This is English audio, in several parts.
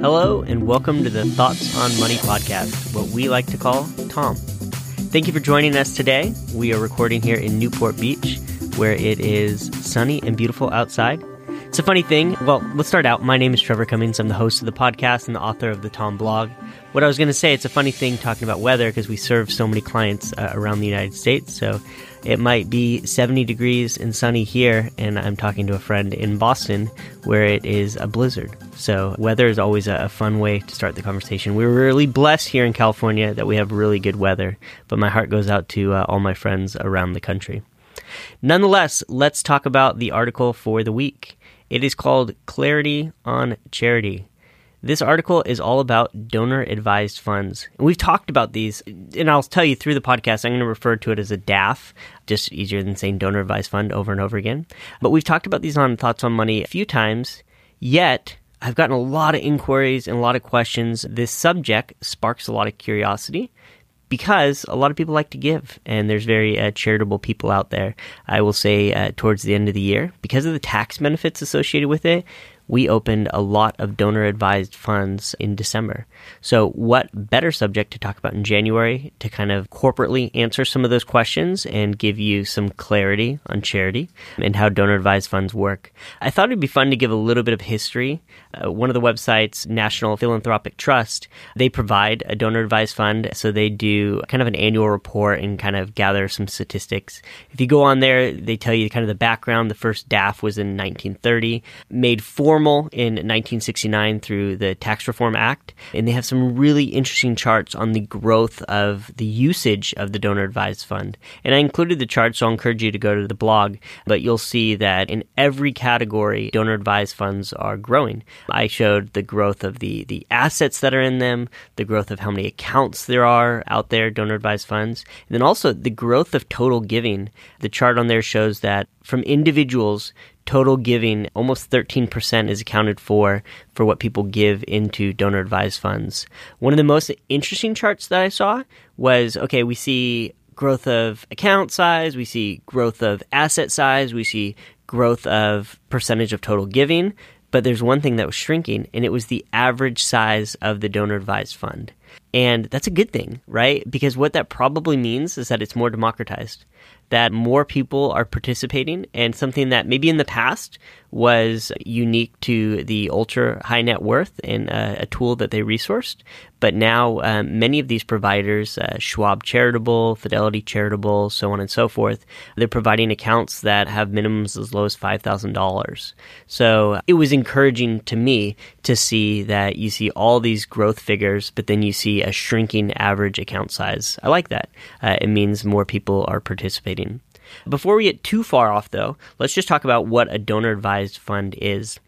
Hello, and welcome to the Thoughts on Money podcast, what we like to call Tom. Thank you for joining us today. We are recording here in Newport Beach, where it is sunny and beautiful outside. It's a funny thing. Well, let's start out. My name is Trevor Cummings. I'm the host of the podcast and the author of the Tom blog. What I was going to say, it's a funny thing talking about weather because we serve so many clients uh, around the United States. So it might be 70 degrees and sunny here, and I'm talking to a friend in Boston where it is a blizzard. So, weather is always a, fun way to start the conversation. We're really blessed here in California that we have really good weather, but my heart goes out to uh, all my friends around the country. Nonetheless, let's talk about the article for the week. It is called Clarity on Charity. This article is all about donor advised funds. And we've talked about these, and I'll tell you through the podcast, I'm going to refer to it as a DAF, just easier than saying donor advised fund over and over again. But we've talked about these on Thoughts on Money a few times, yet I've gotten a lot of inquiries and a lot of questions. This subject sparks a lot of curiosity because a lot of people like to give, and there's very uh, charitable people out there. I will say uh, towards the end of the year, because of the tax benefits associated with it, we opened a lot of donor advised funds in December. So, what better subject to talk about in January to kind of corporately answer some of those questions and give you some clarity on charity and how donor advised funds work? I thought it'd be fun to give a little bit of history. Uh, one of the websites, National Philanthropic Trust, they provide a donor advised fund. So, they do kind of an annual report and kind of gather some statistics. If you go on there, they tell you kind of the background. The first DAF was in 1930, made four formal in 1969 through the Tax Reform Act, and they have some really interesting charts on the growth of the usage of the donor advised fund. And I included the chart, so I'll encourage you to go to the blog, but you'll see that in every category, donor advised funds are growing. I showed the growth of the, the assets that are in them, the growth of how many accounts there are out there, donor advised funds, and then also the growth of total giving. The chart on there shows that from individuals total giving, almost 13% is accounted for for what people give into donor advised funds. One of the most interesting charts that I saw was okay, we see growth of account size, we see growth of asset size, we see growth of percentage of total giving, but there's one thing that was shrinking, and it was the average size of the donor advised fund. And that's a good thing, right? Because what that probably means is that it's more democratized that more people are participating and something that maybe in the past was unique to the ultra high net worth and uh, a tool that they resourced. But now um, many of these providers, uh, Schwab Charitable, Fidelity Charitable, so on and so forth, they're providing accounts that have minimums as low as $5,000. So it was encouraging to me to see that you see all these growth figures, but then you see a shrinking average account size. I like that. Uh, it means more people are participating. Before we get too far off, though, let's just talk about what a donor advised fund is.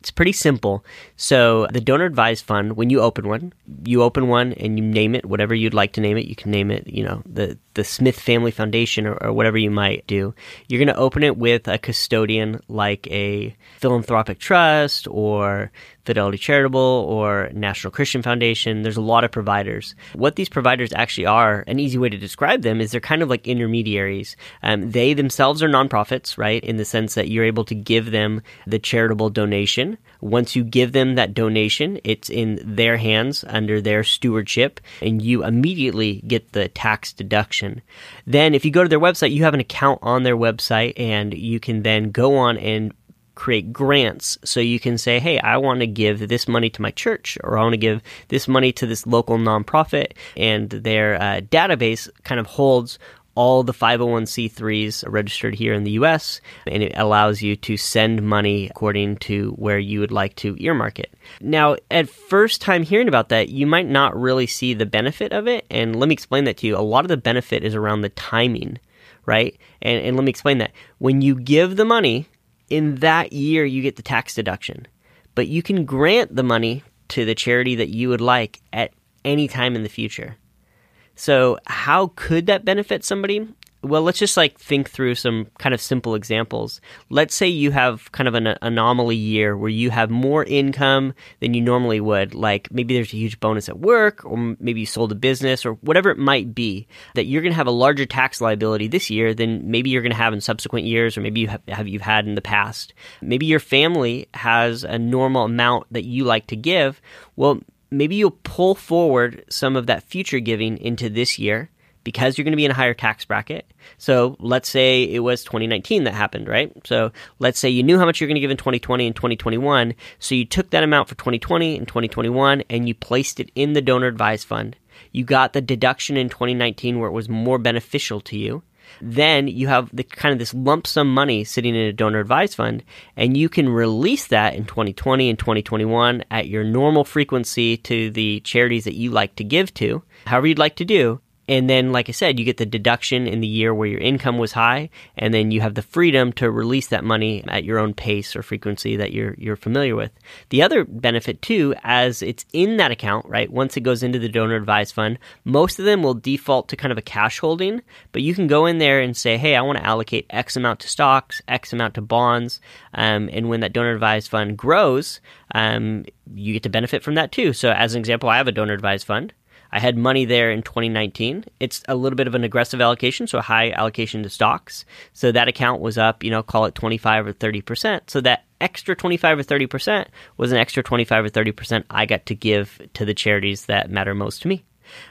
It's pretty simple. So, the donor advised fund, when you open one, you open one and you name it whatever you'd like to name it. You can name it, you know, the the Smith Family Foundation or, or whatever you might do. You're going to open it with a custodian like a philanthropic trust or Fidelity Charitable or National Christian Foundation. There's a lot of providers. What these providers actually are, an easy way to describe them is they're kind of like intermediaries. Um, they themselves are nonprofits, right? In the sense that you're able to give them the charitable donation. Once you give them that donation, it's in their hands under their stewardship, and you immediately get the tax deduction. Then, if you go to their website, you have an account on their website, and you can then go on and create grants. So you can say, hey, I want to give this money to my church, or I want to give this money to this local nonprofit. And their uh, database kind of holds all the 501c3s registered here in the US, and it allows you to send money according to where you would like to earmark it. Now, at first time hearing about that, you might not really see the benefit of it, and let me explain that to you. A lot of the benefit is around the timing, right? And, and let me explain that. When you give the money, in that year you get the tax deduction. But you can grant the money to the charity that you would like at any time in the future. So, how could that benefit somebody? Well, let's just like think through some kind of simple examples. Let's say you have kind of an anomaly year where you have more income than you normally would. Like maybe there's a huge bonus at work, or maybe you sold a business, or whatever it might be, that you're going to have a larger tax liability this year than maybe you're going to have in subsequent years, or maybe you have, have you've had in the past. Maybe your family has a normal amount that you like to give. Well, maybe you'll pull forward some of that future giving into this year because you're going to be in a higher tax bracket. So let's say it was 2019 that happened, right? So let's say you knew how much you're going to give in 2020 and 2021. So you took that amount for 2020 and 2021 and you placed it in the donor advised fund. You got the deduction in 2019 where it was more beneficial to you. Then you have the kind of this lump sum money sitting in a donor advised fund, and you can release that in 2020 and 2021 at your normal frequency to the charities that you like to give to, however you'd like to do. And then, like I said, you get the deduction in the year where your income was high, and then you have the freedom to release that money at your own pace or frequency that you're you're familiar with. The other benefit too, as it's in that account, right? Once it goes into the donor advised fund, most of them will default to kind of a cash holding, but you can go in there and say, hey, I want to allocate X amount to stocks, X amount to bonds, um, and when that donor advised fund grows, um, you get to benefit from that too. So, as an example, I have a donor advised fund. I had money there in 2019. It's a little bit of an aggressive allocation, so a high allocation to stocks. So that account was up, you know, call it 25 or 30%. So that extra 25 or 30% was an extra 25 or 30% I got to give to the charities that matter most to me.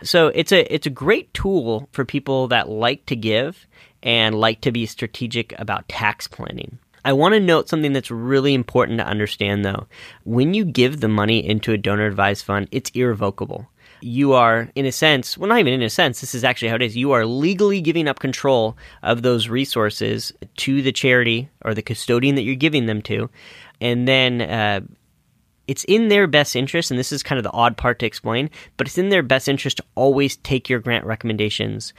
So it's a it's a great tool for people that like to give and like to be strategic about tax planning. I want to note something that's really important to understand though. When you give the money into a donor advised fund, it's irrevocable you are, in a sense, well, not even in a sense, this is actually how it is. You are legally giving up control of those resources to the charity or the custodian that you're giving them to. And then uh, it's in their best interest, and this is kind of the odd part to explain, but it's in their best interest to always take your grant recommendations.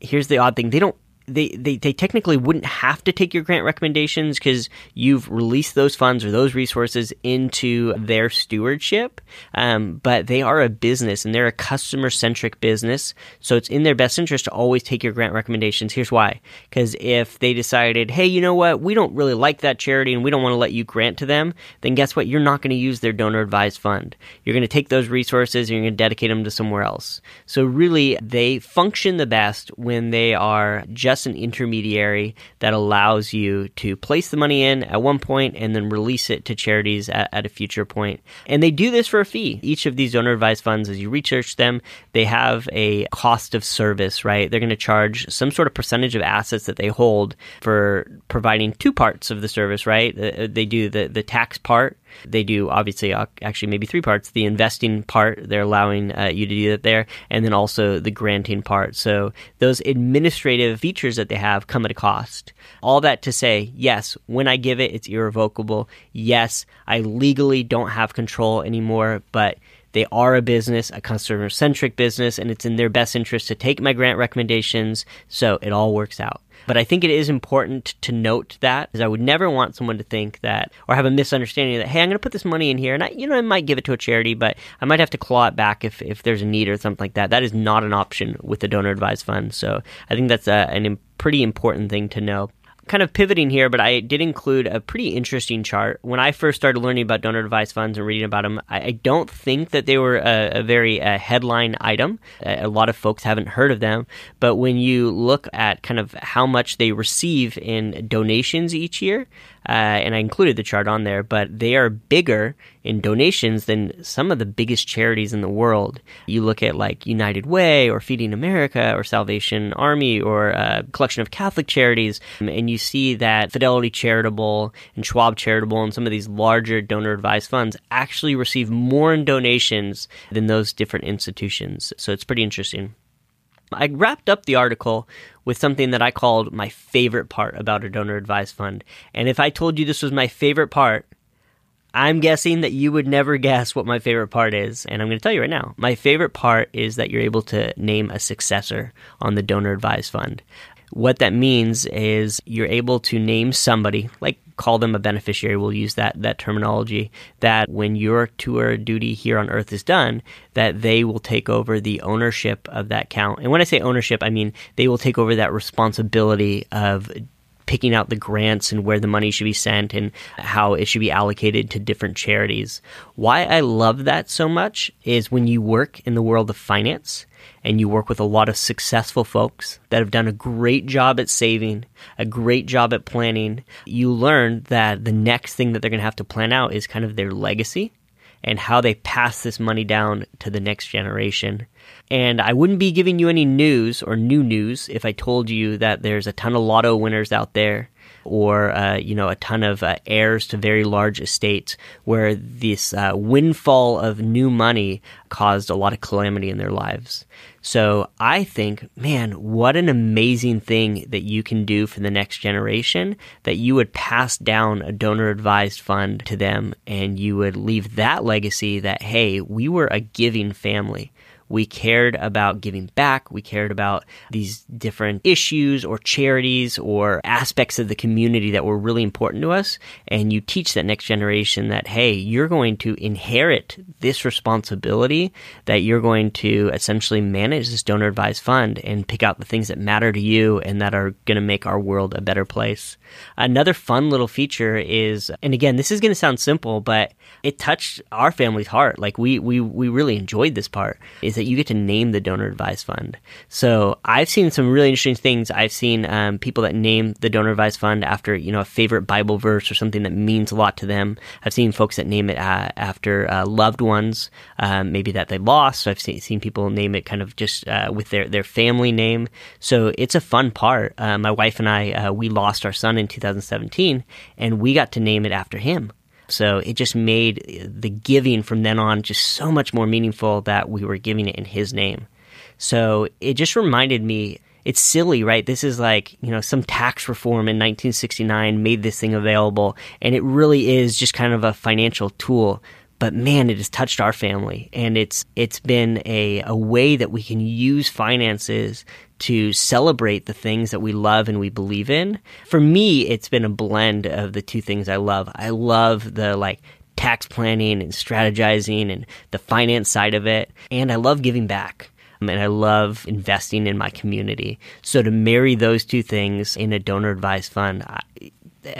Here's the odd thing they don't they, they, they technically wouldn't have to take your grant recommendations because you've released those funds or those resources into their stewardship. Um, but they are a business and they're a customer centric business. So it's in their best interest to always take your grant recommendations. Here's why. Because if they decided, hey, you know what, we don't really like that charity and we don't want to let you grant to them, then guess what? You're not going to use their donor advised fund. You're going to take those resources and you're going to dedicate them to somewhere else. So really, they function the best when they are just just an intermediary that allows you to place the money in at one point and then release it to charities at, at a future point. And they do this for a fee. Each of these donor advised funds, as you research them, they have a cost of service, right? They're going to charge some sort of percentage of assets that they hold for providing two parts of the service, right? Uh, they do the, the tax part they do obviously uh, actually maybe three parts. The investing part, they're allowing uh, you to do that there, and then also the granting part. So those administrative features that they have come at a cost. All that to say, yes, when I give it, it's irrevocable. Yes, I legally don't have control anymore, but they are a business, a customer centric business, and it's in their best interest to take my grant recommendations. So it all works out. But I think it is important to note that, because I would never want someone to think that or have a misunderstanding that, hey, I'm going to put this money in here, and I, you know, I might give it to a charity, but I might have to claw it back if, if there's a need or something like that. That is not an option with the donor advised fund. So I think that's a, an pretty important thing to know kind of pivoting here, but I did include a pretty interesting chart. When I first started learning about donor advised funds and reading about them, I, I don't think that they were a, a very a headline item. A, a, lot of folks haven't heard of them, but when you look at kind of how much they receive in donations each year, uh, and I included the chart on there, but they are bigger in donations than some of the biggest charities in the world. You look at like United Way or Feeding America or Salvation Army or a collection of Catholic charities, and you see that Fidelity Charitable and Schwab Charitable and some of these larger donor advised funds actually receive more in donations than those different institutions. So it's pretty interesting. I wrapped up the article with something that I called my favorite part about a donor advised fund. And if I told you this was my favorite part, I'm guessing that you would never guess what my favorite part is. And I'm going to tell you right now. My favorite part is that you're able to name a successor on the donor advised fund. What that means is you're able to name somebody, like call them a beneficiary. We'll use that that terminology. That when your tour duty here on Earth is done, that they will take over the ownership of that count. And when I say ownership, I mean they will take over that responsibility of picking out the grants and where the money should be sent and how it should be allocated to different charities. Why I love that so much is when you work in the world of finance and you work with a lot of successful folks that have done a great job at saving, a great job at planning, you learn that the next thing that they're going to have to plan out is kind of their legacy and how they pass this money down to the next generation. And I wouldn't be giving you any news or new news if I told you that there's a ton of lotto winners out there or uh, you know a ton of uh, heirs to very large estates where this uh, windfall of new money caused a lot of calamity in their lives. So I think, man, what an amazing thing that you can do for the next generation that you would pass down a donor advised fund to them and you would leave that legacy that, hey, we were a giving family. We cared about giving back. We cared about these different issues or charities or aspects of the community that were really important to us. And you teach that next generation that, hey, you're going to inherit this responsibility, that you're going to essentially manage this donor advised fund and pick out the things that matter to you and that are going to make our world a better place. Another fun little feature is, and again, this is going to sound simple, but it touched our family's heart. Like we, we, we really enjoyed this part is that that you get to name the donor advised fund. So I've seen some really interesting things. I've seen um, people that name the donor advised fund after you know a favorite Bible verse or something that means a lot to them. I've seen folks that name it uh, after uh, loved ones, um, maybe that they lost. So I've seen, seen people name it kind of just uh, with their their family name. So it's a fun part. Uh, my wife and I uh, we lost our son in 2017, and we got to name it after him. So it just made the giving from then on just so much more meaningful that we were giving it in his name. So it just reminded me it's silly, right? This is like, you know, some tax reform in 1969 made this thing available, and it really is just kind of a financial tool but man, it has touched our family, and it's it's been a, a way that we can use finances to celebrate the things that we love and we believe in. For me, it's been a blend of the two things I love. I love the like tax planning and strategizing and the finance side of it, and I love giving back um, and I love investing in my community. So to marry those two things in a donor advised fund,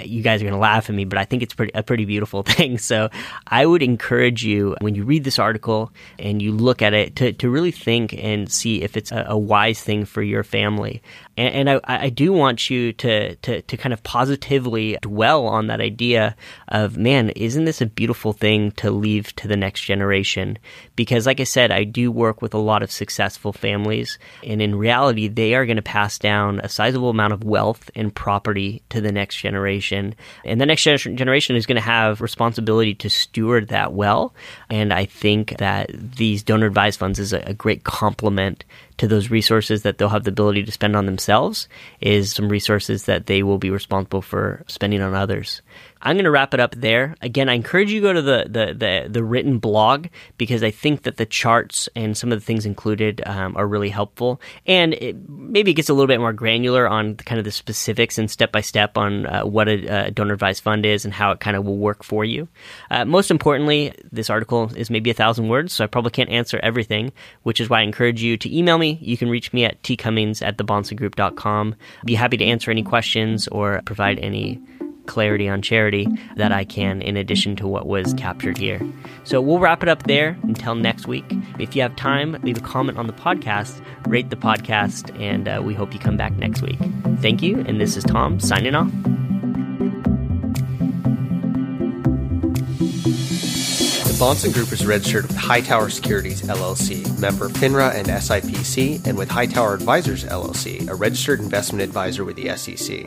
you guys are going to laugh at me, but I think it's pretty, a pretty beautiful thing. So I would encourage you when you read this article and you look at it to, to really think and see if it's a, a wise thing for your family. And, and I, I, do want you to, to, to kind of positively dwell on that idea of, man, isn't this a beautiful thing to leave to the next generation? Because, like I said, I do work with a lot of successful families, and in reality, they are going to pass down a sizable amount of wealth and property to the next generation. And the next generation is going to have responsibility to steward that well. And I think that these donor advised funds is a, a great complement to those resources that they'll have the ability to spend on themselves is some resources that they will be responsible for spending on others. I'm going to wrap it up there. Again, I encourage you to go to the, the, the, the, written blog because I think that the charts and some of the things included um, are really helpful. And it, maybe it gets a little bit more granular on kind of the specifics and step by step on uh, what a, a, donor advised fund is and how it kind of will work for you. Uh, most importantly, this article is maybe a thousand words, so I probably can't answer everything, which is why I encourage you to email me. You can reach me at tcummings at thebahnsengroup.com. Be happy to answer any questions or provide any clarity on charity that I can in addition to what was captured here. So we'll wrap it up there until next week. If you have time, leave a comment on the podcast, rate the podcast, and uh, we hope you come back next week. Thank you, and this is Tom signing off. The Bahnsen Group is registered with Hightower Securities LLC, member FINRA and SIPC, and with Hightower Advisors LLC, a registered investment advisor with the SEC.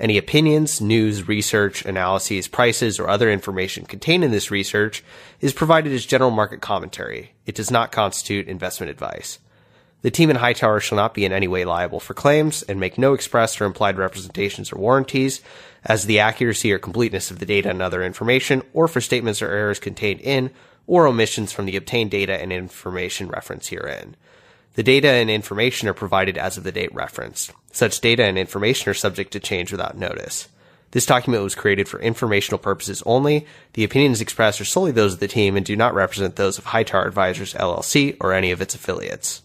Any opinions, news, research, analyses, prices, or other information contained in this research is provided as general market commentary. It does not constitute investment advice. The team in Hightower shall not be in any way liable for claims and make no express or implied representations or warranties as the accuracy or completeness of the data and other information, or for statements or errors contained in or omissions from the obtained data and information referenced herein. The data and information are provided as of the date referenced. Such data and information are subject to change without notice. This document was created for informational purposes only. The opinions expressed are solely those of the team and do not represent those of Hightower Advisors LLC or any of its affiliates.